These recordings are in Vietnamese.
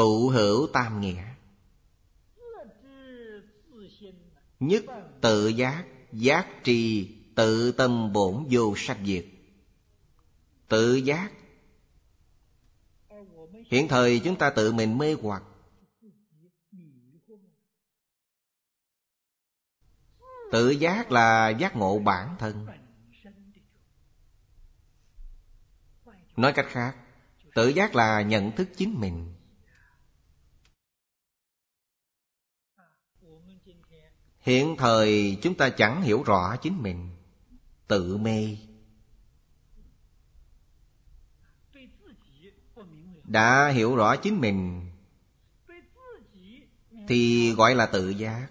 Cụ hữu tam nghĩa. Nhất tự giác Giác trì, tự tâm bổn vô sanh diệt. Tự giác. Hiện thời chúng ta tự mình mê hoặc. Tự giác là giác ngộ bản thân. Nói cách khác, Tự giác là nhận thức chính mình. Hiện thời chúng ta chẳng hiểu rõ chính mình. Tự mê. Đã hiểu rõ chính mình, Thì gọi là tự giác.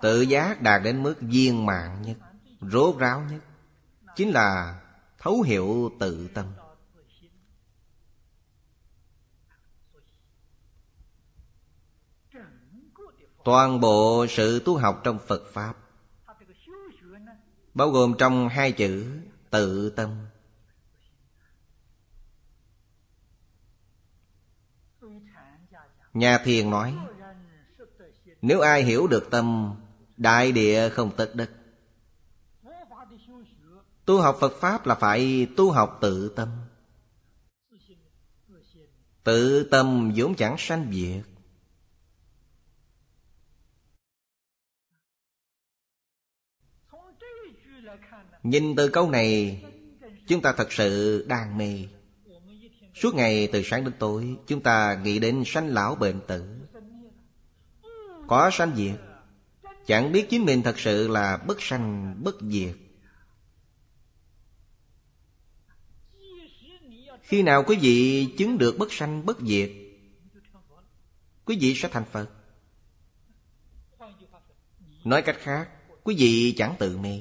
Tự giác đạt đến mức viên mạng nhất, Rốt ráo nhất, Chính là thấu hiểu tự tâm. Toàn bộ sự tu học trong Phật Pháp, Bao gồm trong hai chữ tự tâm. Nhà thiền nói, Nếu ai hiểu được tâm, Đại địa không tất đất. Tu học Phật Pháp là phải tu học tự tâm. Tự tâm vốn chẳng sanh diệt Nhìn từ câu này, Chúng ta thật sự đang mê. Suốt ngày từ sáng đến tối, Chúng ta nghĩ đến sanh lão bệnh tử. Có sanh diệt, Chẳng biết chính mình thật sự là bất sanh, bất diệt. Khi nào quý vị chứng được bất sanh, bất diệt, Quý vị sẽ thành Phật. Nói cách khác, Quý vị chẳng tự mê.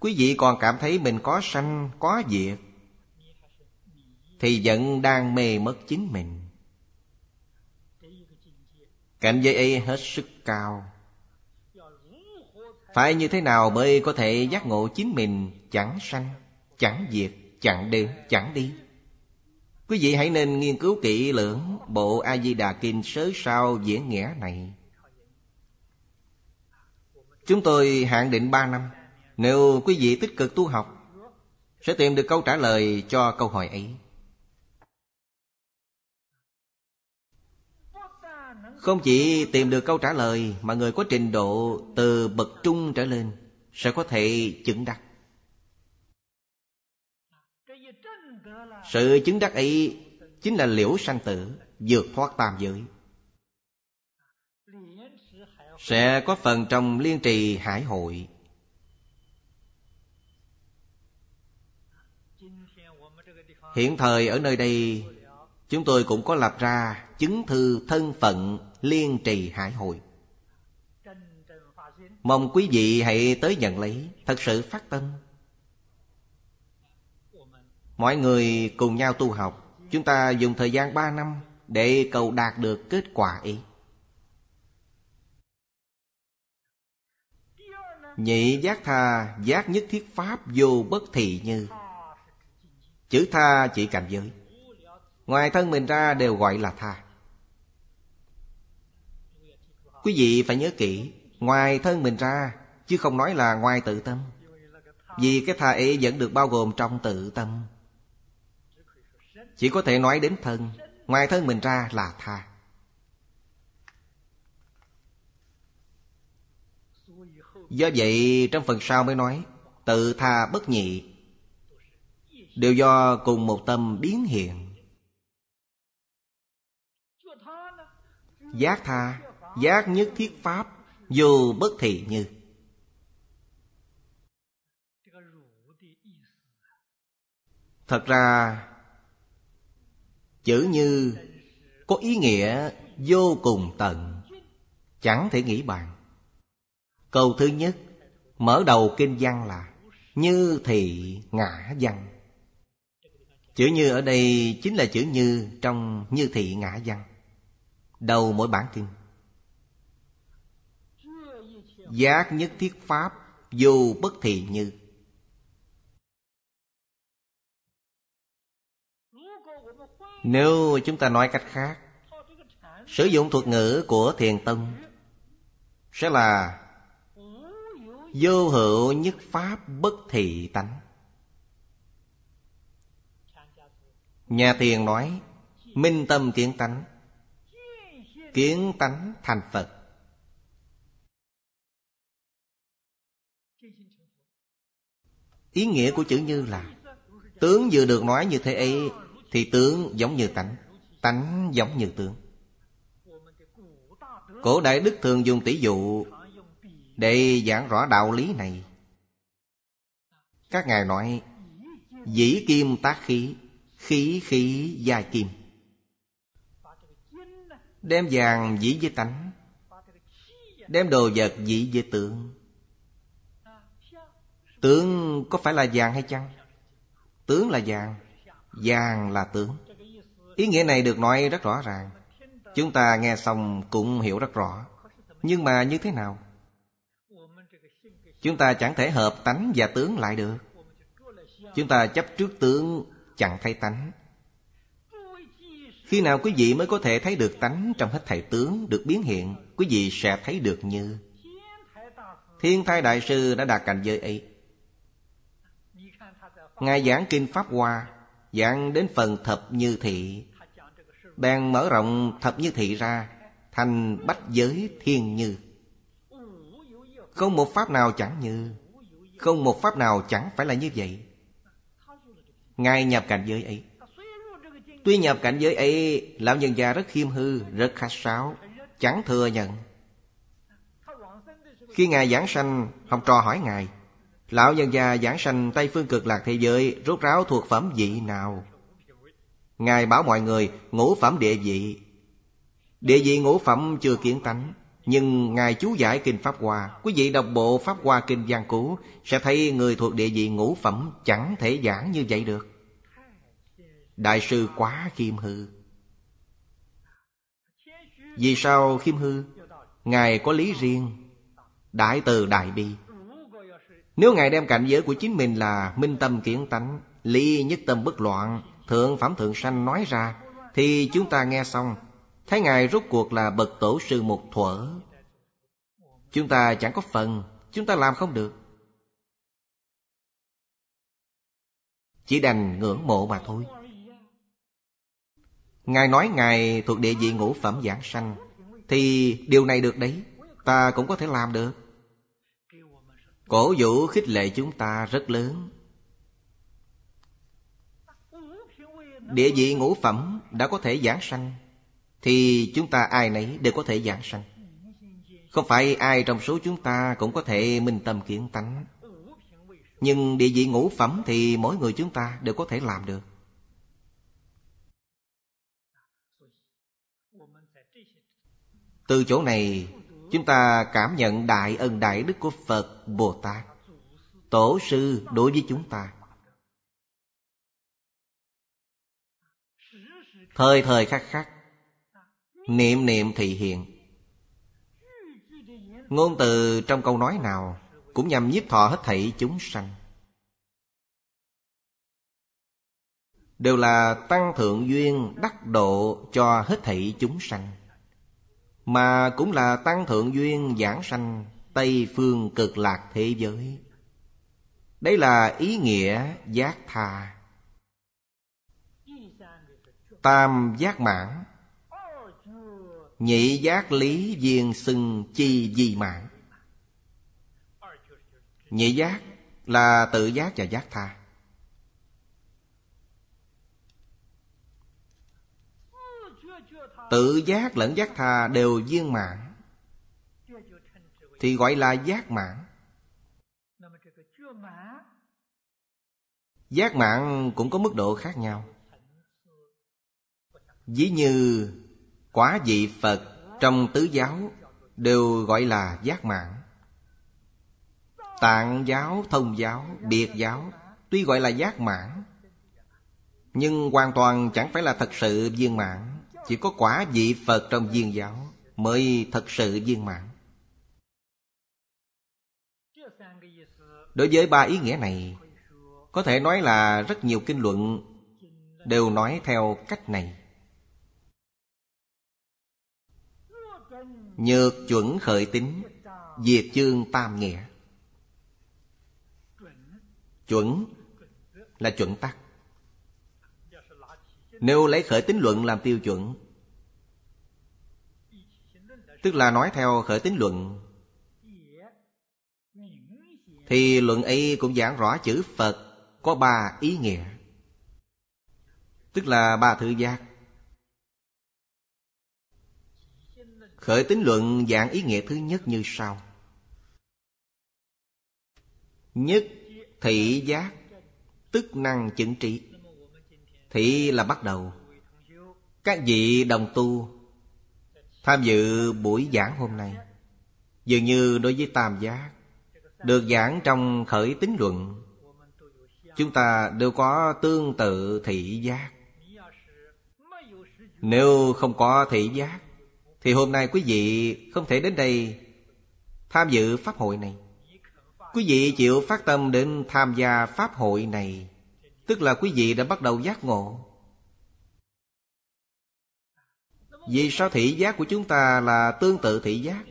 Quý vị còn cảm thấy mình có sanh, có diệt Thì vẫn đang mê mất chính mình. Cảnh giới ấy hết sức cao. Phải như thế nào mới có thể giác ngộ chính mình? Chẳng sanh, chẳng diệt, chẳng đến, chẳng đi. Quý vị hãy nên nghiên cứu kỹ lưỡng Bộ A-di-đà Kinh sớ sao diễn nghĩa này. Chúng tôi hạn định ba năm nếu quý vị tích cực tu học, Sẽ tìm được câu trả lời cho câu hỏi ấy. Không chỉ tìm được câu trả lời, Mà người có trình độ từ bậc trung trở lên Sẽ có thể chứng đắc. Sự chứng đắc ấy Chính là liễu sanh tử, Vượt thoát tam giới. Sẽ có phần trong liên trì hải hội. Hiện thời ở nơi đây, Chúng tôi cũng có lập ra chứng thư thân phận liên trì hải hội. Mong quý vị hãy tới nhận lấy, Thật sự phát tâm. Mọi người cùng nhau tu học, Chúng ta dùng thời gian ba năm Để cầu đạt được kết quả ý Nhị giác tha, Giác nhất thiết pháp vô bất thị như. Chữ tha chỉ cảnh giới. Ngoài thân mình ra đều gọi là tha. Quý vị phải nhớ kỹ, Ngoài thân mình ra, Chứ không nói là ngoài tự tâm. Vì cái tha ấy vẫn được bao gồm trong tự tâm. Chỉ có thể nói đến thân, Ngoài thân mình ra là tha. Do vậy, trong phần sau mới nói, Tự tha bất nhị Đều do cùng một tâm biến hiện. Giác tha, Giác nhất thiết pháp Vô bất thị như. Thật ra, Chữ như Có ý nghĩa vô cùng tận, Chẳng thể nghĩ bàn. Câu thứ nhất, Mở đầu kinh văn là Như thị ngã văn. Chữ như ở đây chính là chữ như trong như thị ngã văn. Đầu mỗi bản kinh. Giác nhất thiết pháp Vô bất thị như. Nếu chúng ta nói cách khác, Sử dụng thuật ngữ của Thiền Tông Sẽ là Vô hữu nhất pháp bất thị tánh. Nhà thiền nói, Minh tâm kiến tánh Kiến tánh thành Phật. Ý nghĩa của chữ như là, Tướng vừa được nói như thế ấy, Thì tướng giống như tánh Tánh giống như tướng. Cổ Đại Đức thường dùng tỷ dụ Để giảng rõ đạo lý này. Các ngài nói, Dĩ kim tác khí Khí khí gia kim. Đem vàng dĩ với tánh, Đem đồ vật dĩ với tượng. Tướng có phải là vàng hay chăng? Tướng là vàng Vàng là tướng Ý nghĩa này được nói rất rõ ràng. Chúng ta nghe xong cũng hiểu rất rõ. Nhưng mà như thế nào? Chúng ta chẳng thể hợp tánh và tướng lại được. Chúng ta chấp trước tướng chẳng thấy tánh. Khi nào quý vị mới có thể thấy được tánh Trong hết thảy tướng được biến hiện, Quý vị sẽ thấy được như Thiên thai đại sư đã đạt cảnh giới ấy. Ngài giảng kinh Pháp Hoa, Giảng đến phần thập như thị. Bèn mở rộng thập như thị ra, Thành bách giới thiên như. Không một pháp nào chẳng như, Không một pháp nào chẳng phải là như vậy. Ngài nhập cảnh giới ấy. Tuy nhập cảnh giới ấy, Lão nhân gia rất khiêm hư, Rất khách sáo, Chẳng thừa nhận. Khi Ngài giảng sanh, Học trò hỏi Ngài, Lão nhân gia giảng sanh Tây phương cực lạc thế giới, Rốt ráo thuộc phẩm vị nào? Ngài bảo mọi người, ngũ phẩm địa vị. Địa vị ngũ phẩm chưa kiến tánh. Nhưng Ngài chú giải Kinh Pháp Hoa, Quý vị đọc bộ Pháp Hoa Kinh Giang Cú Sẽ thấy người thuộc địa vị ngũ phẩm Chẳng thể giảng như vậy được. Đại sư quá khiêm hư. Vì sao khiêm hư? Ngài có lý riêng. Đại từ đại bi. Nếu Ngài đem cảnh giới của chính mình là Minh tâm kiến tánh Ly nhất tâm bất loạn, Thượng Phẩm Thượng Sanh nói ra, Thì chúng ta nghe xong Thấy Ngài rốt cuộc là bậc tổ sư một thuở. Chúng ta chẳng có phần, Chúng ta làm không được. Chỉ đành ngưỡng mộ mà thôi. Ngài nói Ngài thuộc địa vị ngũ phẩm giảng sanh, Thì điều này được đấy, Ta cũng có thể làm được. Cổ vũ khích lệ chúng ta rất lớn. Địa vị ngũ phẩm đã có thể giảng sanh thì chúng ta ai nấy đều có thể giảng sanh. Không phải ai trong số chúng ta cũng có thể minh tâm kiến tánh. Nhưng địa vị ngũ phẩm thì mỗi người chúng ta đều có thể làm được. Từ chỗ này, chúng ta cảm nhận đại ân đại đức của Phật Bồ Tát. Tổ sư đối với chúng ta. Thời thời khắc khắc Niệm niệm thị hiện Ngôn từ trong câu nói nào Cũng nhằm nhiếp thọ hết thảy chúng sanh. Đều là tăng thượng duyên đắc độ cho hết thảy chúng sanh, Mà cũng là tăng thượng duyên giảng sanh Tây phương cực lạc thế giới. Đây là ý nghĩa giác tha. Tam giác mãn. Nhị giác lý viên xưng chi di mạng. Nhị giác là tự giác và giác tha. Tự giác lẫn giác tha đều viên mạng Thì gọi là giác mạng Giác mạng cũng có mức độ khác nhau. Ví như quả vị Phật trong tứ giáo đều gọi là giác mạng, Tạng giáo, thông giáo, biệt giáo tuy gọi là giác mạng nhưng hoàn toàn chẳng phải là thật sự viên mãn. Chỉ có quả vị Phật trong viên giáo Mới thật sự viên mãn. Đối với ba ý nghĩa này Có thể nói là rất nhiều kinh luận đều nói theo cách này. Nhược chuẩn khởi tính diệt chương tam nghĩa. Chuẩn là chuẩn tắc. Nếu lấy khởi tính luận làm tiêu chuẩn, tức là nói theo khởi tính luận, thì luận ấy cũng giảng rõ chữ phật có ba ý nghĩa, tức là ba thứ giác. Khởi tính luận giảng ý nghĩa thứ nhất như sau. Nhất thị giác, tức năng chứng trị. Thị là bắt đầu. Các vị đồng tu tham dự buổi giảng hôm nay, dường như đối với tam giác, được giảng trong khởi tính luận, chúng ta đều có tương tự thị giác. Nếu không có thị giác thì hôm nay quý vị không thể đến đây tham dự pháp hội này. Quý vị chịu phát tâm đến tham gia pháp hội này, tức là quý vị đã bắt đầu giác ngộ. Vì sao thị giác của chúng ta là tương tự thị giác,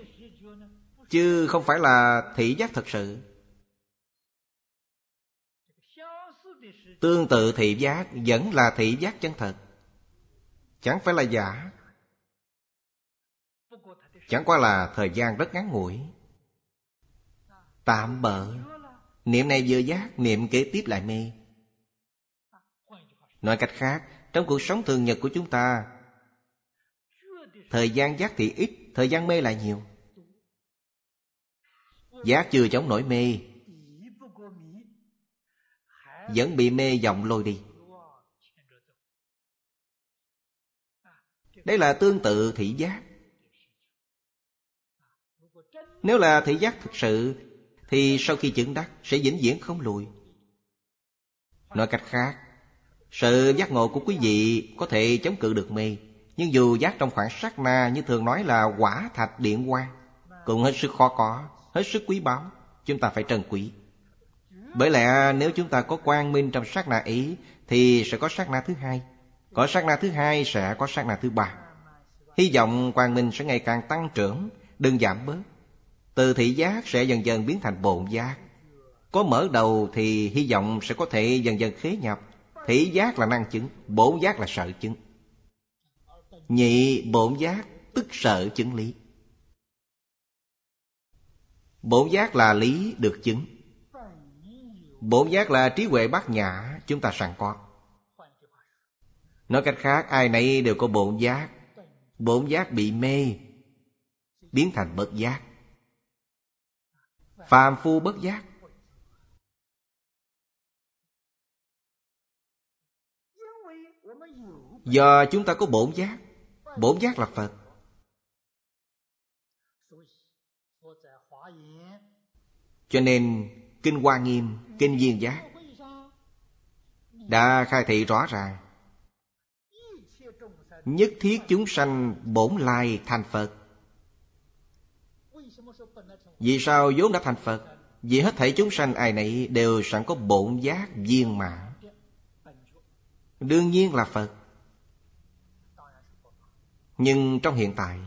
chứ không phải là thị giác thật sự? Tương tự thị giác vẫn là thị giác chân thật, chẳng phải là giả chẳng qua là thời gian rất ngắn ngủi. Tạm bợ. Niệm này vừa giác, niệm kế tiếp lại mê nói cách khác, trong cuộc sống thường nhật của chúng ta, thời gian giác thì ít, thời gian mê lại nhiều. Giác chưa chống nổi mê, vẫn bị mê vọng lôi đi. Đây là tương tự thị giác nếu là thị giác thực sự, thì sau khi chứng đắc, sẽ vĩnh viễn không lùi. Nói cách khác, sự giác ngộ của quý vị có thể chống cự được mê, nhưng dù giác trong khoảng sát na như thường nói là quả thạch điện quang, cũng hết sức khó có, hết sức quý báu, chúng ta phải trân quý. Bởi lẽ nếu chúng ta có quang minh trong sát na ý thì sẽ có sát na thứ hai. Có sát na thứ hai sẽ có sát na thứ ba. Hy vọng quang minh sẽ ngày càng tăng trưởng, đừng giảm bớt từ thị giác sẽ dần dần biến thành bồn giác. Có mở đầu thì hy vọng sẽ có thể dần dần khế nhập. Thị giác là năng chứng, bổn giác là sợ chứng. Nhị bổn giác, tức sợ chứng lý. Bổn giác là lý được chứng. Bổn giác là trí huệ bát nhã, chúng ta sẵn có. Nói cách khác, ai nấy đều có bổn giác. Bổn giác bị mê, biến thành bất giác phàm phu bất giác. Do chúng ta có bổn giác. Bổn giác là phật. Cho nên kinh hoa nghiêm, kinh viên giác đã khai thị rõ ràng. Nhất thiết chúng sanh bổn lai thành phật vì sao vốn đã thành phật, vì hết thảy chúng sanh ai nấy đều sẵn có bổn giác viên mãn? Đương nhiên là phật. Nhưng trong hiện tại,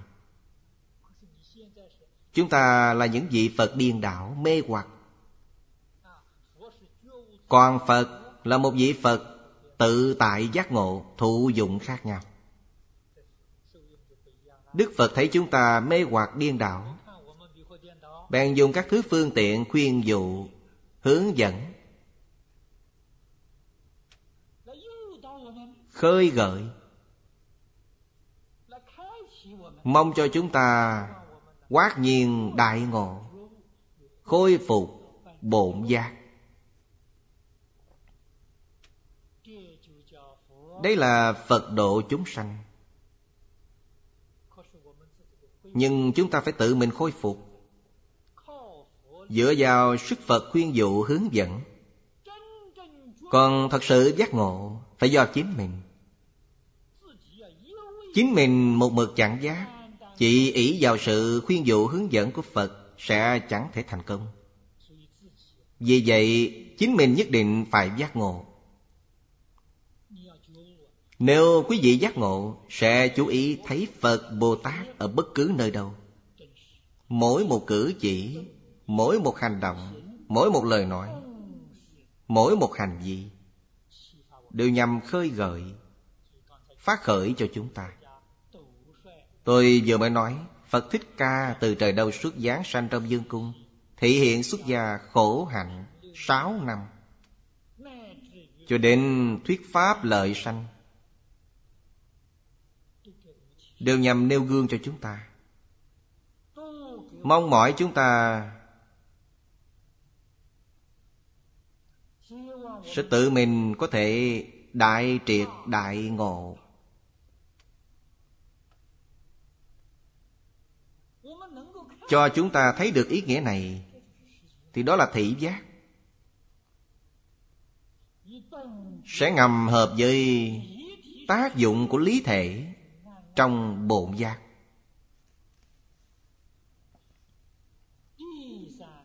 chúng ta là những vị phật điên đảo, mê hoặc. Còn phật là một vị phật tự tại giác ngộ, thụ dụng khác nhau. Đức phật thấy chúng ta mê hoặc điên đảo bèn dùng các thứ phương tiện khuyên dụ, hướng dẫn. Khơi gợi. Mong cho chúng ta quát nhiên đại ngộ, khôi phục bổn giác. Đây là phật độ chúng sanh. Nhưng chúng ta phải tự mình khôi phục dựa vào sức phật khuyên dụ hướng dẫn. Còn thật sự giác ngộ, phải do chính mình. Chính mình một mực chẳng giác, chỉ ỷ vào sự khuyên dụ hướng dẫn của phật sẽ chẳng thể thành công. Vì vậy, chính mình nhất định phải giác ngộ. Nếu quý vị giác ngộ, Sẽ chú ý thấy Phật Bồ Tát Ở bất cứ nơi đâu. Mỗi một cử chỉ Mỗi một hành động, Mỗi một lời nói, Mỗi một hành vi Đều nhằm khơi gợi, Phát khởi cho chúng ta. Tôi vừa mới nói, Phật Thích Ca từ trời đâu xuất giáng sanh trong dương cung, Thị hiện xuất gia khổ hạnh Sáu năm. Cho đến thuyết pháp lợi sanh, Đều nhằm nêu gương cho chúng ta. Mong mỏi chúng ta Sẽ tự mình có thể đại triệt, đại ngộ. Cho chúng ta thấy được ý nghĩa này, thì đó là thị giác. Sẽ ngầm hợp với tác dụng của lý thể trong bổn giác.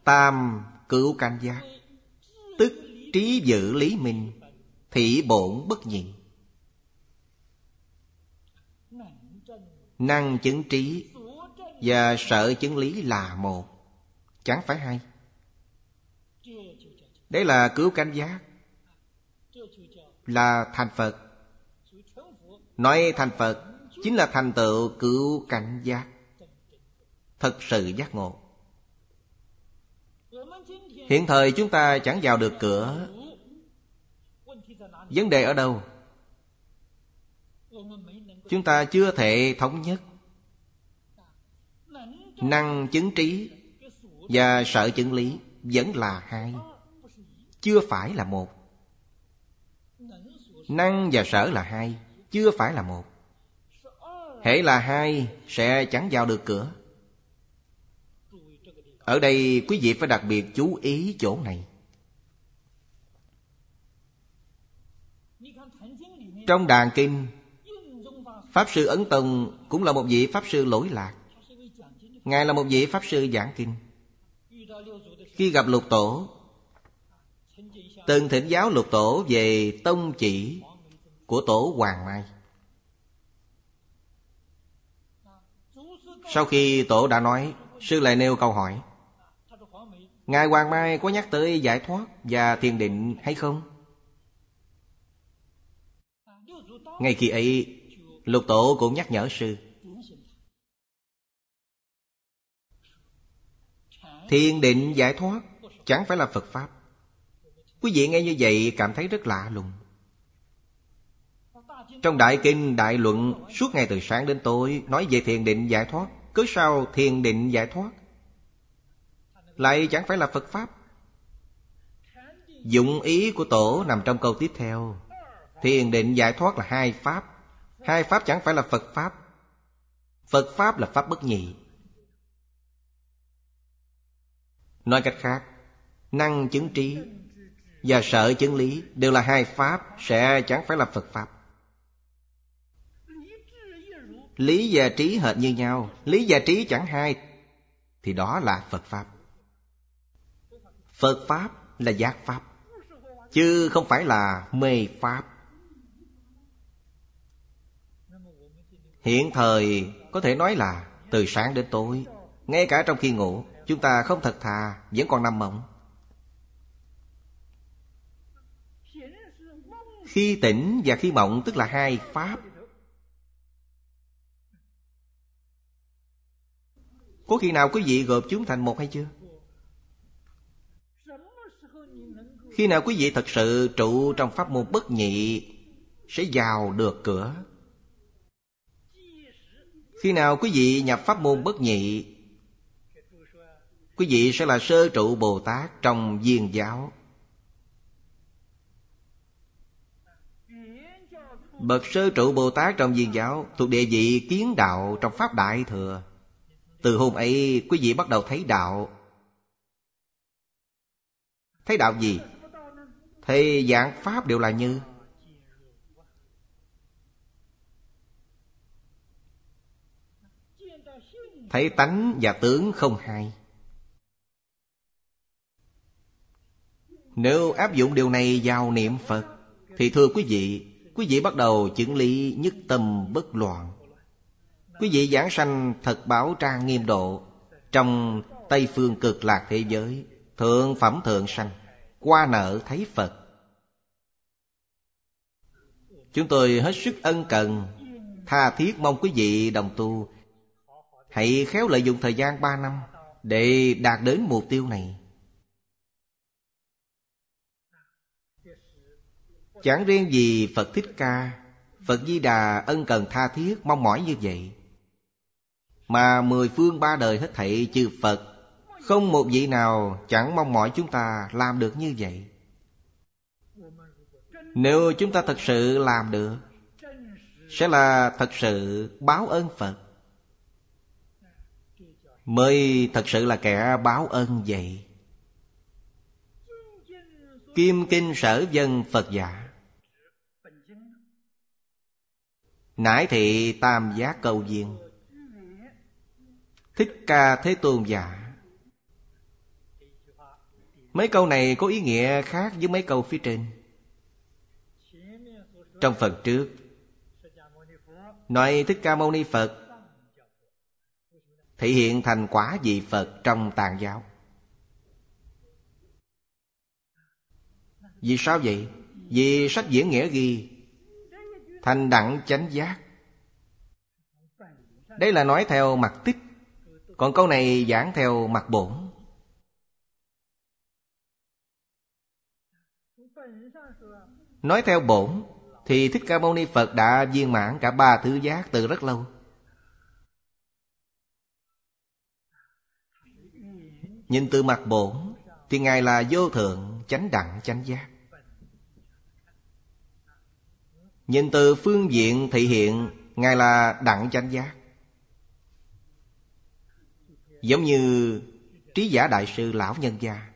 Tam cửu canh giác trí dự lý minh thị bổn bất nhị năng chứng trí và sợ chứng lý là một. Chẳng phải hai. Đấy là cứu cánh giác, là thành phật. Nói thành phật chính là thành tựu cứu cảnh giác. Thật sự giác ngộ hiện thời chúng ta chẳng vào được cửa. Vấn đề ở đâu? Chúng ta chưa thể thống nhất. Năng chứng trí và sợ chứng lý vẫn là hai, chưa phải là một. Năng và sở là hai, chưa phải là một. Hễ là hai sẽ chẳng vào được cửa ở đây quý vị phải đặc biệt chú ý chỗ này. Trong đàn kinh, pháp sư ấn tông cũng là một vị pháp sư lỗi lạc. Ngài là một vị Pháp Sư giảng kinh. Khi gặp lục tổ Từng thỉnh giáo lục tổ về tông chỉ của tổ Hoàng Mai. Sau khi tổ đã nói, Sư lại nêu câu hỏi Ngài Hoàng Mai có nhắc tới giải thoát và thiền định hay không? Ngay khi ấy, Lục tổ cũng nhắc nhở sư. Thiền định giải thoát Chẳng phải là Phật Pháp. Quý vị nghe như vậy cảm thấy rất lạ lùng. Trong Đại Kinh Đại Luận, Suốt ngày từ sáng đến tối, Nói về thiền định giải thoát, Cứ sao thiền định giải thoát lại chẳng phải là Phật Pháp. Dụng ý của Tổ nằm trong câu tiếp theo. Thiền định giải thoát là hai Pháp. Hai Pháp chẳng phải là Phật Pháp. Phật Pháp là Pháp bất nhị. Nói cách khác, Năng chứng trí Và sợ chứng lý Đều là hai pháp, Sẽ chẳng phải là Phật Pháp. Lý và trí hệt như nhau. Lý và trí chẳng hai, Thì đó là Phật Pháp. Phật Pháp là giác Pháp, Chứ không phải là mê Pháp. Hiện thời có thể nói là Từ sáng đến tối, Ngay cả trong khi ngủ, Chúng ta không thật thà, Vẫn còn nằm mộng. Khi tỉnh và khi mộng, tức là hai pháp. Có khi nào quý vị gộp chúng thành một hay chưa? Khi nào quý vị thật sự trụ trong pháp môn bất nhị, Sẽ vào được cửa. Khi nào quý vị nhập pháp môn bất nhị, Quý vị sẽ là sơ trụ Bồ Tát trong viên giáo. Bậc sơ trụ Bồ Tát trong viên giáo Thuộc địa vị kiến đạo trong Pháp Đại Thừa. Từ hôm ấy, quý vị bắt đầu thấy đạo. Thấy đạo gì? thì dạng Pháp đều là như. Thấy tánh và tướng không hai. Nếu áp dụng điều này vào niệm Phật, Thì thưa quý vị Quý vị bắt đầu chứng lý nhất tâm bất loạn. Quý vị giảng sanh thật bảo trang nghiêm độ Trong Tây phương cực lạc thế giới. Thượng phẩm thượng sanh, Qua nợ thấy Phật. Chúng tôi hết sức ân cần, Tha thiết mong quý vị đồng tu. Hãy khéo lợi dụng thời gian ba năm Để đạt đến mục tiêu này. Chẳng riêng gì Phật Thích Ca, Phật Di Đà ân cần tha thiết mong mỏi như vậy, Mà mười phương ba đời hết thảy chư Phật không một vị nào chẳng mong mỏi chúng ta làm được như vậy. Nếu chúng ta thật sự làm được, Sẽ là thật sự báo ơn Phật. Mới thật sự là kẻ báo ơn vậy. Kim Kinh Sở Dân Phật Giả. Nãi thị tam giác cầu viên Thích ca Thế Tôn giả. Mấy câu này có ý nghĩa khác với mấy câu phía trên. Trong phần trước, Nói Thích Ca Mâu Ni Phật Thể hiện thành quả vị Phật trong tàn giáo. Vì sao vậy? Vì sách diễn nghĩa ghi, Thành đẳng chánh giác. Đây là nói theo mặt tích, Còn câu này giảng theo mặt bổn. Nói theo bổn, Thì Thích Ca Mâu Ni Phật đã viên mãn cả ba thứ giác từ rất lâu. Nhìn từ mặt bổn, Thì Ngài là vô thượng, chánh đẳng, chánh giác. Nhìn từ phương diện thị hiện, Ngài là đẳng, chánh giác. Giống như trí giả đại sư lão nhân gia.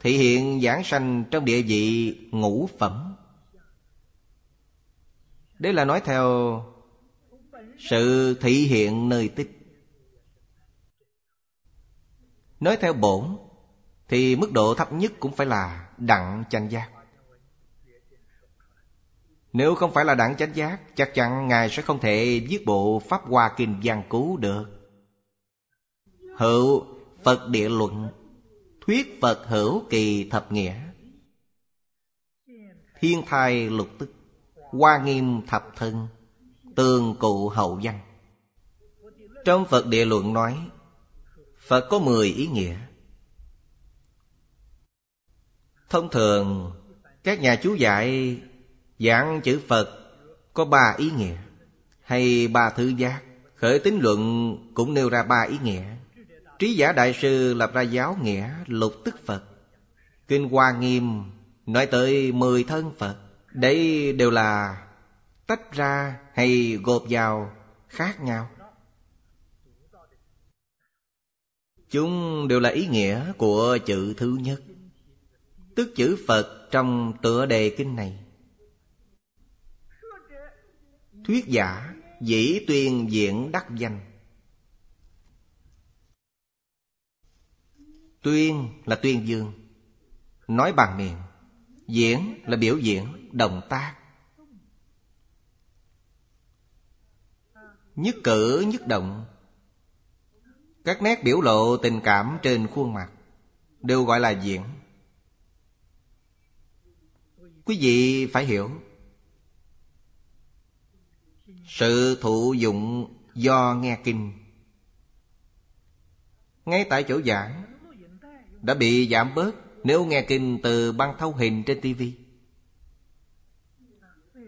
Thị hiện giảng sanh trong địa vị ngũ phẩm. Đây là nói theo sự thị hiện nơi tích. Nói theo bổn, Thì mức độ thấp nhất cũng phải là đặng chánh giác. Nếu không phải là đẳng chánh giác, Chắc chắn Ngài sẽ không thể viết bộ Pháp Hoa Kinh Giang Cứu được. Hữu Phật Địa Luận. Thuyết Phật hữu kỳ thập nghĩa. Thiên thai lục tức, Hoa nghiêm thập thân Tường cụ hậu văn. Trong Phật Địa Luận nói, Phật có mười ý nghĩa. Thông thường, Các nhà chú dạy Giảng chữ Phật Có ba ý nghĩa Hay ba thứ giác. Khởi tính luận cũng nêu ra ba ý nghĩa. Trí giả đại sư lập ra giáo nghĩa lục tức Phật. Kinh Hoa Nghiêm nói tới mười thân Phật. Đây đều là tách ra hay gộp vào khác nhau. Chúng đều là ý nghĩa của chữ thứ nhất. Tức chữ Phật trong tựa đề kinh này. Thuyết giả dĩ tuyên diễn đắc danh. Tuyên là tuyên dương. Nói bằng miệng Diễn là biểu diễn, động tác. Nhất cử nhất động. Các nét biểu lộ tình cảm trên khuôn mặt Đều gọi là diễn. Quý vị phải hiểu Sự thụ dụng do nghe kinh. Ngay tại chỗ giảng đã bị giảm bớt Nếu nghe kinh từ băng thâu hình trên tivi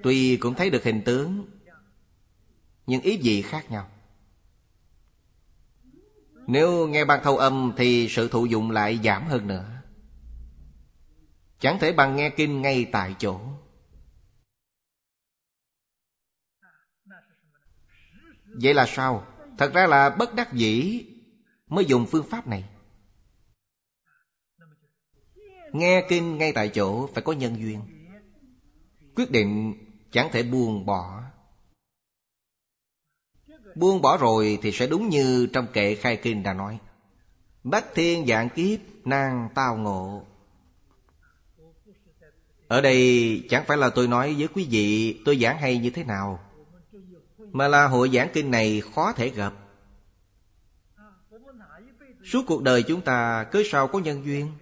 Tuy cũng thấy được hình tướng, Nhưng ý gì khác nhau. Nếu nghe băng thâu âm thì sự thụ dụng lại giảm hơn nữa. Chẳng thể bằng nghe kinh ngay tại chỗ. Vậy là sao? Thật ra là bất đắc dĩ Mới dùng phương pháp này. Nghe kinh ngay tại chỗ, phải có nhân duyên. Quyết định chẳng thể buông bỏ. Buông bỏ rồi thì sẽ đúng như trong kệ khai kinh đã nói. Bách thiên dạng kiếp nan tao ngộ. Ở đây chẳng phải là tôi nói với quý vị tôi giảng hay như thế nào, Mà là hội giảng kinh này khó thể gặp. Suốt cuộc đời chúng ta cớ sao có nhân duyên?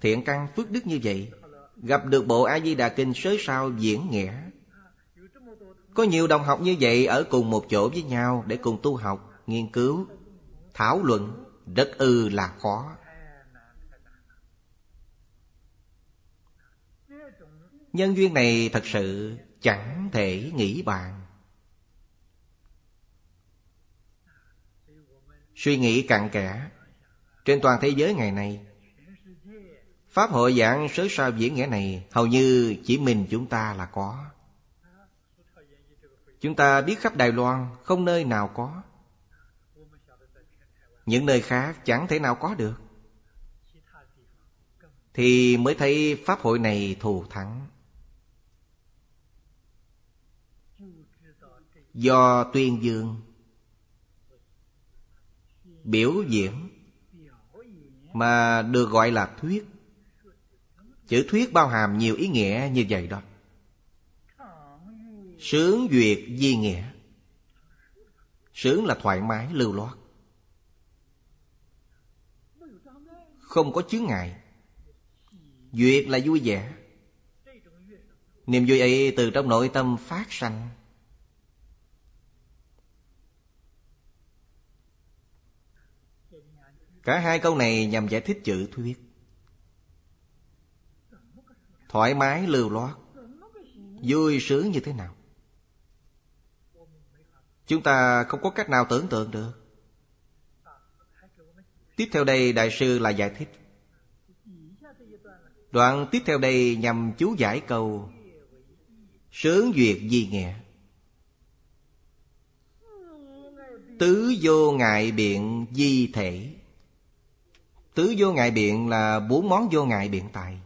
Thiện căn phước đức như vậy Gặp được bộ A-di-đà kinh sớ sao diễn nghĩa. Có nhiều đồng học như vậy ở cùng một chỗ với nhau Để cùng tu học, nghiên cứu, thảo luận Rất ư là khó. Nhân duyên này thật sự chẳng thể nghĩ bàn. Suy nghĩ cặn kẽ Trên toàn thế giới ngày nay Pháp hội giảng sớ sao diễn nghĩa này, Hầu như chỉ mình chúng ta là có. Chúng ta biết khắp Đài Loan, Không nơi nào có. Những nơi khác chẳng thể nào có được. Thì mới thấy Pháp hội này thù thắng. Do tuyên dương, Biểu diễn, Mà được gọi là thuyết. Chữ thuyết bao hàm nhiều ý nghĩa như vậy đó. Sướng duyệt di nghĩa. Sướng là thoải mái, lưu loát. Không có chướng ngại. Duyệt là vui vẻ. Niềm vui ấy từ trong nội tâm phát sanh. Cả hai câu này nhằm giải thích chữ thuyết. Thoải mái, lưu loát. Vui sướng như thế nào? Chúng ta không có cách nào tưởng tượng được. Tiếp theo đây, Đại sư là giải thích. Đoạn tiếp theo đây nhằm chú giải câu, Sướng duyệt di nghĩa Tứ vô ngại biện di thể. Tứ vô ngại biện là bốn món vô ngại biện tài.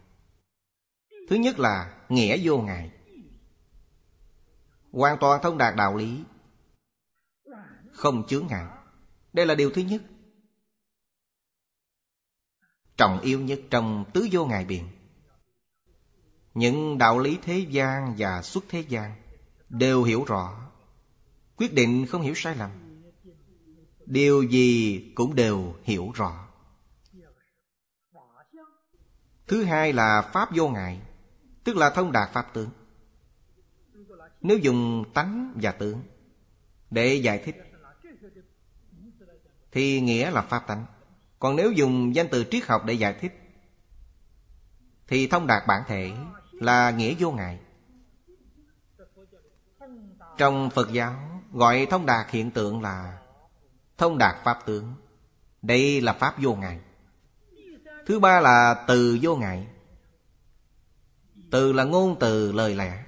Thứ nhất là nghĩa vô ngại. Hoàn toàn thông đạt đạo lý. Không chướng ngại. Đây là điều thứ nhất. Trọng yêu nhất trong tứ vô ngại biện. Những đạo lý thế gian và xuất thế gian Đều hiểu rõ. Quyết định không hiểu sai lầm. Điều gì cũng đều hiểu rõ. Thứ hai là Pháp vô ngại. Tức là thông đạt Pháp tướng. Nếu dùng tánh và tướng Để giải thích, Thì nghĩa là Pháp tánh. Còn nếu dùng danh từ triết học để giải thích, Thì thông đạt bản thể là nghĩa vô ngại. Trong Phật giáo, gọi thông đạt hiện tượng là Thông đạt Pháp tướng. Đây là Pháp vô ngại. Thứ ba là từ vô ngại từ là ngôn từ lời lẽ.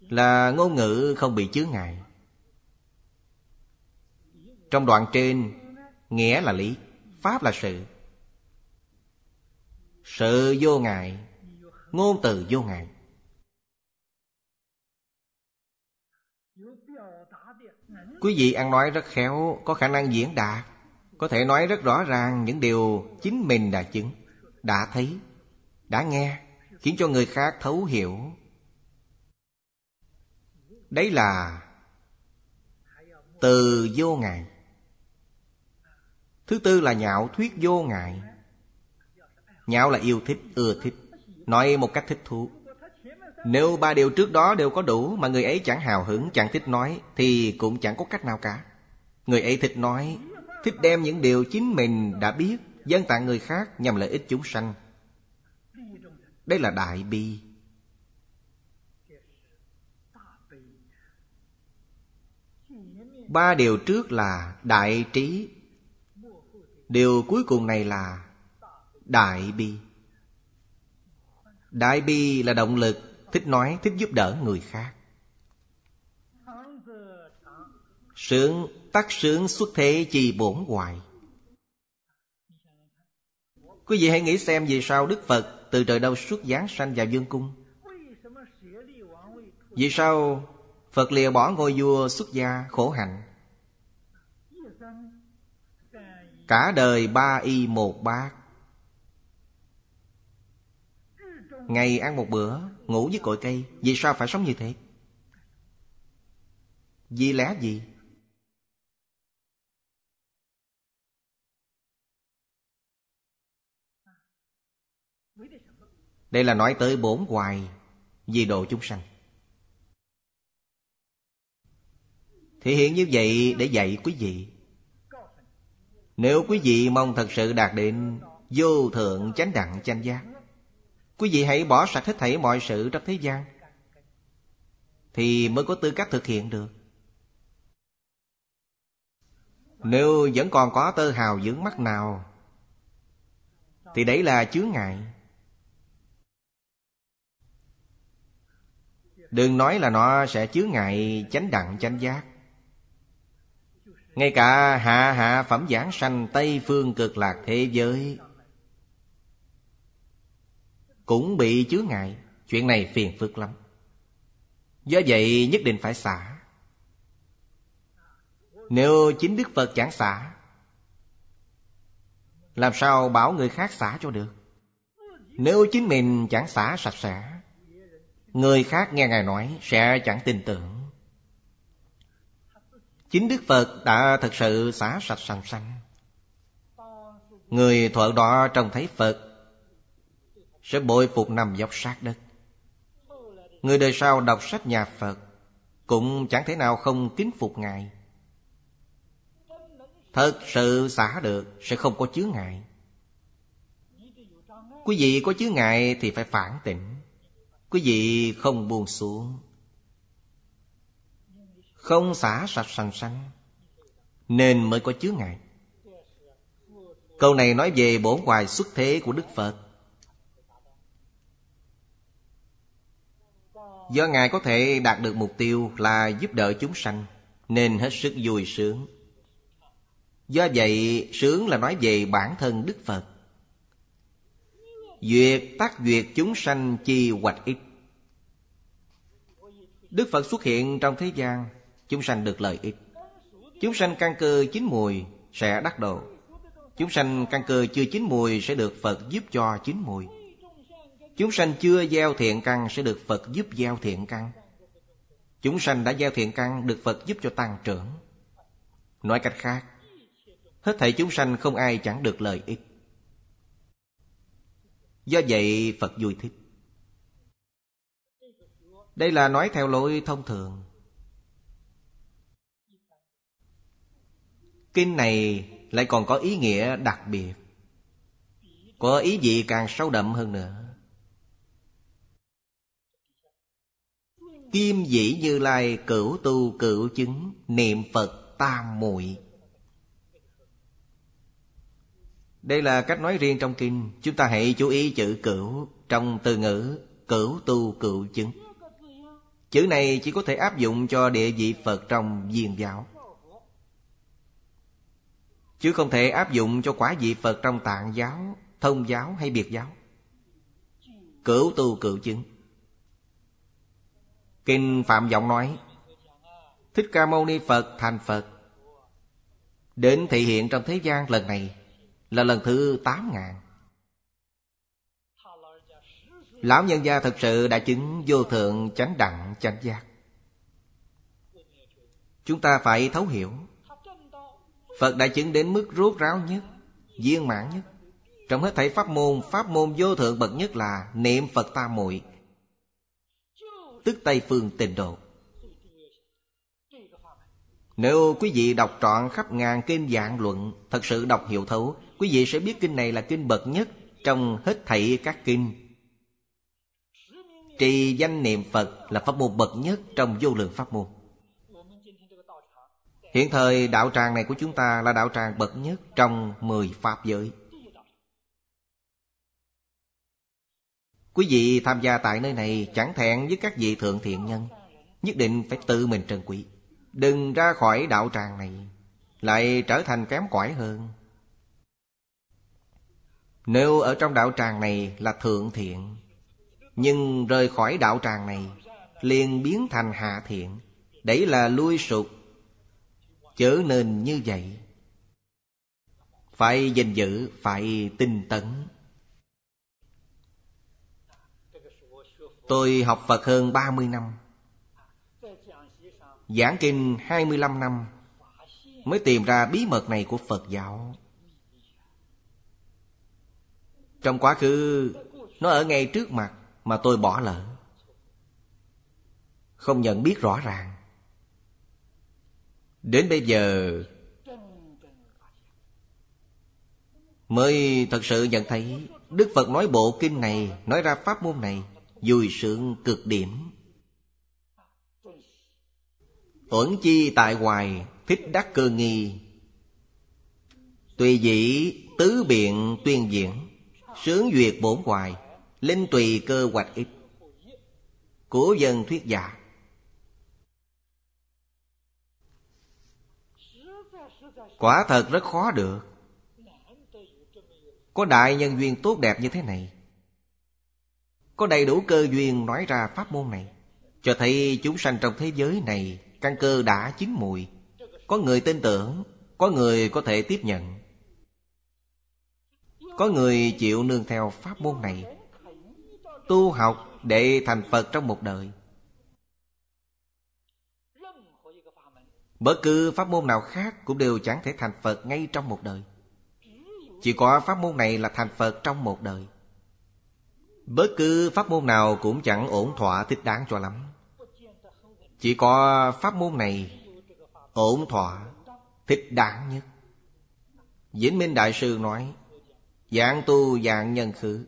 Là ngôn ngữ không bị chướng ngại. Trong đoạn trên, Nghĩa là lý, Pháp là sự. Sự vô ngại, Ngôn từ vô ngại. Quý vị ăn nói rất khéo, Có khả năng diễn đạt, Có thể nói rất rõ ràng Những điều chính mình đã chứng, Đã thấy đã nghe, khiến cho người khác thấu hiểu. Đấy là từ vô ngại. Thứ tư là nhạo thuyết vô ngại. Nhạo là yêu thích, ưa thích. Nói một cách thích thú. Nếu ba điều trước đó đều có đủ mà người ấy chẳng hào hứng, chẳng thích nói, thì cũng chẳng có cách nào cả. Người ấy thích nói, thích đem những điều chính mình đã biết dân tặng người khác nhằm lợi ích chúng sanh đây là đại bi. Ba điều trước là đại trí. Điều cuối cùng này là đại bi. Đại bi là động lực thích nói, thích giúp đỡ người khác. Sướng, tắc sướng xuất thế chi bổn hoài. Quý vị hãy nghĩ xem vì sao đức phật từ trời đâu xuất giáng sanh vào dương cung. Vì sao Phật lìa bỏ ngôi vua xuất gia khổ hạnh? Cả đời ba y một bát. Ngày ăn một bữa, Ngủ với cội cây, Vì sao phải sống như thế? Vì lẽ gì? Đây là nói tới bốn hoài Vì độ chúng sanh. Thể hiện như vậy để dạy quý vị. Nếu quý vị mong thật sự đạt đến Vô thượng chánh đẳng chánh giác, Quý vị hãy bỏ sạch hết thảy mọi sự trong thế gian, Thì mới có tư cách thực hiện được. Nếu vẫn còn có tơ hào dưỡng mắt nào, Thì đấy là chướng ngại. Đừng nói là nó sẽ chứa ngại chánh đẳng, chánh giác. Ngay cả hạ hạ phẩm giảng sanh Tây phương cực lạc thế giới Cũng bị chứa ngại. Chuyện này phiền phức lắm. Do vậy nhất định phải xả. Nếu chính Đức Phật chẳng xả, Làm sao bảo người khác xả cho được? Nếu chính mình chẳng xả sạch sẽ Người khác nghe Ngài nói sẽ chẳng tin tưởng. Chính Đức Phật đã thật sự xả sạch sành sanh. Người thuở đó trông thấy Phật Sẽ bội phục nằm dọc sát đất. Người đời sau đọc sách nhà Phật Cũng chẳng thể nào không kính phục Ngài. Thật sự xả được Sẽ không có chướng ngại. Quý vị có chướng ngại thì phải phản tỉnh. Quý vị không buông xuống. Không xả sạch sành sanh, Nên mới có chứa ngại. Câu này nói về bổn hoài xuất thế của Đức Phật. Do Ngài có thể đạt được mục tiêu là giúp đỡ chúng sanh, Nên hết sức vui sướng. Do vậy, sướng là nói về bản thân Đức Phật. Duyệt tác duyệt chúng sanh chi hoạch ích. Đức Phật xuất hiện trong thế gian, Chúng sanh được lợi ích. Chúng sanh căn cơ chín mùi sẽ đắc độ. Chúng sanh căn cơ chưa chín mùi sẽ được Phật giúp cho chín mùi. Chúng sanh chưa gieo thiện căn sẽ được Phật giúp gieo thiện căn. Chúng sanh đã gieo thiện căn được Phật giúp cho tăng trưởng. Nói cách khác, Hết thảy chúng sanh không ai chẳng được lợi ích. Do vậy Phật vui thích. Đây là nói theo lối thông thường. Kinh này lại còn có ý nghĩa đặc biệt. Có ý gì càng sâu đậm hơn nữa. Kim dĩ như lai cửu tu cửu chứng, Niệm Phật tam muội. Đây là cách nói riêng trong kinh. Chúng ta hãy chú ý chữ cửu Trong từ ngữ cửu tu cửu chứng. Chữ này chỉ có thể áp dụng cho địa vị Phật trong viên giáo. Chứ không thể áp dụng cho quả vị Phật trong tạng giáo, thông giáo hay biệt giáo. Cửu tu cửu chứng. Kinh Phạm Vọng nói Thích Ca Mâu Ni Phật thành Phật Đến thị hiện trong thế gian lần này là lần thứ tám ngàn. Lão nhân gia thực sự đã chứng vô thượng chánh đẳng chánh giác. Chúng ta phải thấu hiểu. Phật đã chứng đến mức rốt ráo nhất, Viên mãn nhất. Trong hết thảy pháp môn Pháp môn vô thượng bậc nhất là Niệm Phật ta muội, Tức Tây Phương tịnh độ. Nếu quý vị đọc trọn khắp ngàn kinh dạng luận, Thật sự đọc hiểu thấu, Quý vị sẽ biết kinh này là kinh bậc nhất Trong hết thảy các kinh. Trì danh niệm Phật là pháp môn bậc nhất Trong vô lượng pháp môn. Hiện thời đạo tràng này của chúng ta Là đạo tràng bậc nhất Trong mười pháp giới. Quý vị tham gia tại nơi này Chẳng thẹn với các vị thượng thiện nhân, Nhất định phải tự mình trân quý. Đừng ra khỏi đạo tràng này, Lại trở thành kém cỏi hơn. Nếu ở trong đạo tràng này là thượng thiện nhưng rời khỏi đạo tràng này liền biến thành hạ thiện. Đấy là lui sụp. Chớ nên như vậy. Phải gìn giữ, phải tinh tấn. Tôi học Phật hơn 30 năm. Giảng kinh 25 năm Mới tìm ra bí mật này của Phật giáo. Trong quá khứ Nó ở ngay trước mặt. Mà tôi bỏ lỡ. Không nhận biết rõ ràng. Đến bây giờ, Mới thật sự nhận thấy Đức Phật nói bộ kinh này, Nói ra pháp môn này, vui sướng cực điểm. Uẩn chi tại hoài, Thích đắc cơ nghi. Tùy dĩ tứ biện tuyên diễn, Sướng duyệt bổn hoài Linh tùy cơ hoạch ít Của dân thuyết giả. Quả thật rất khó được. Có đại nhân duyên tốt đẹp như thế này. Có đầy đủ cơ duyên nói ra pháp môn này. Cho thấy chúng sanh trong thế giới này, Căn cơ đã chín mùi. Có người tin tưởng, Có người có thể tiếp nhận. Có người chịu nương theo pháp môn này. Tu học để thành Phật trong một đời. Bất cứ pháp môn nào khác cũng đều chẳng thể thành Phật ngay trong một đời. Chỉ có pháp môn này là thành Phật trong một đời. Bất cứ pháp môn nào cũng chẳng ổn thỏa thích đáng cho lắm. Chỉ có pháp môn này ổn thỏa thích đáng nhất. Vĩnh Minh Đại Sư nói Dạng tu dạng nhân khứ.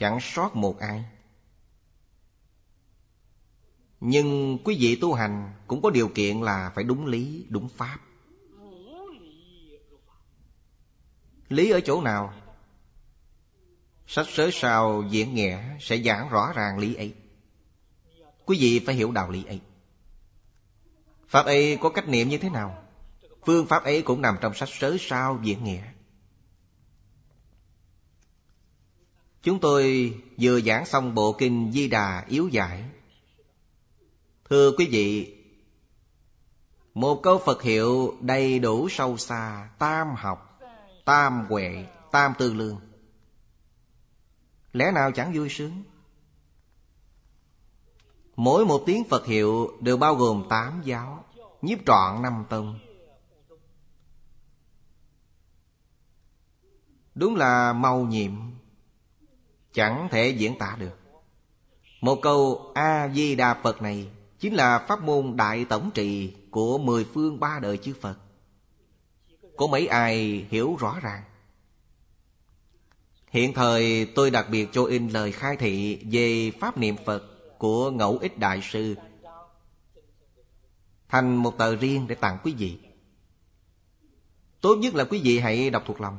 Chẳng sót một ai nhưng quý vị tu hành cũng có điều kiện là phải đúng lý, đúng pháp. Lý ở chỗ nào? Sách sớ sao diễn nghĩa sẽ giảng rõ ràng lý ấy. Quý vị phải hiểu đạo lý ấy. Pháp ấy có cách niệm như thế nào? Phương pháp ấy cũng nằm trong sách sớ sao diễn nghĩa. Chúng tôi vừa giảng xong bộ kinh Di Đà yếu giải. Thưa quý vị Một câu Phật hiệu đầy đủ sâu xa Tam học, tam huệ, tam tư lương. Lẽ nào chẳng vui sướng? Mỗi một tiếng Phật hiệu đều bao gồm tám giáo Nhiếp trọn năm tông. Đúng là màu nhiệm. Chẳng thể diễn tả được. Một câu A-di-đà Phật này Chính là pháp môn đại tổng trì Của mười phương ba đời chư Phật. Có mấy ai hiểu rõ ràng? Hiện thời tôi đặc biệt cho in lời khai thị Về pháp niệm Phật Của Ngẫu Ích Đại Sư. Thành một tờ riêng để tặng quý vị. Tốt nhất là quý vị hãy đọc thuộc lòng.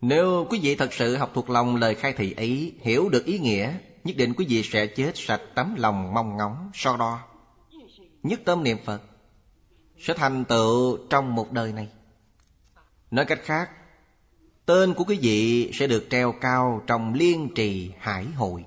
Nếu quý vị thật sự học thuộc lòng lời khai thị ấy Hiểu được ý nghĩa, Nhất định quý vị sẽ chết sạch tấm lòng mong ngóng. So đo, Nhất tâm niệm Phật Sẽ thành tựu trong một đời này. Nói cách khác, Tên của quý vị sẽ được treo cao trong liên trì hải hội.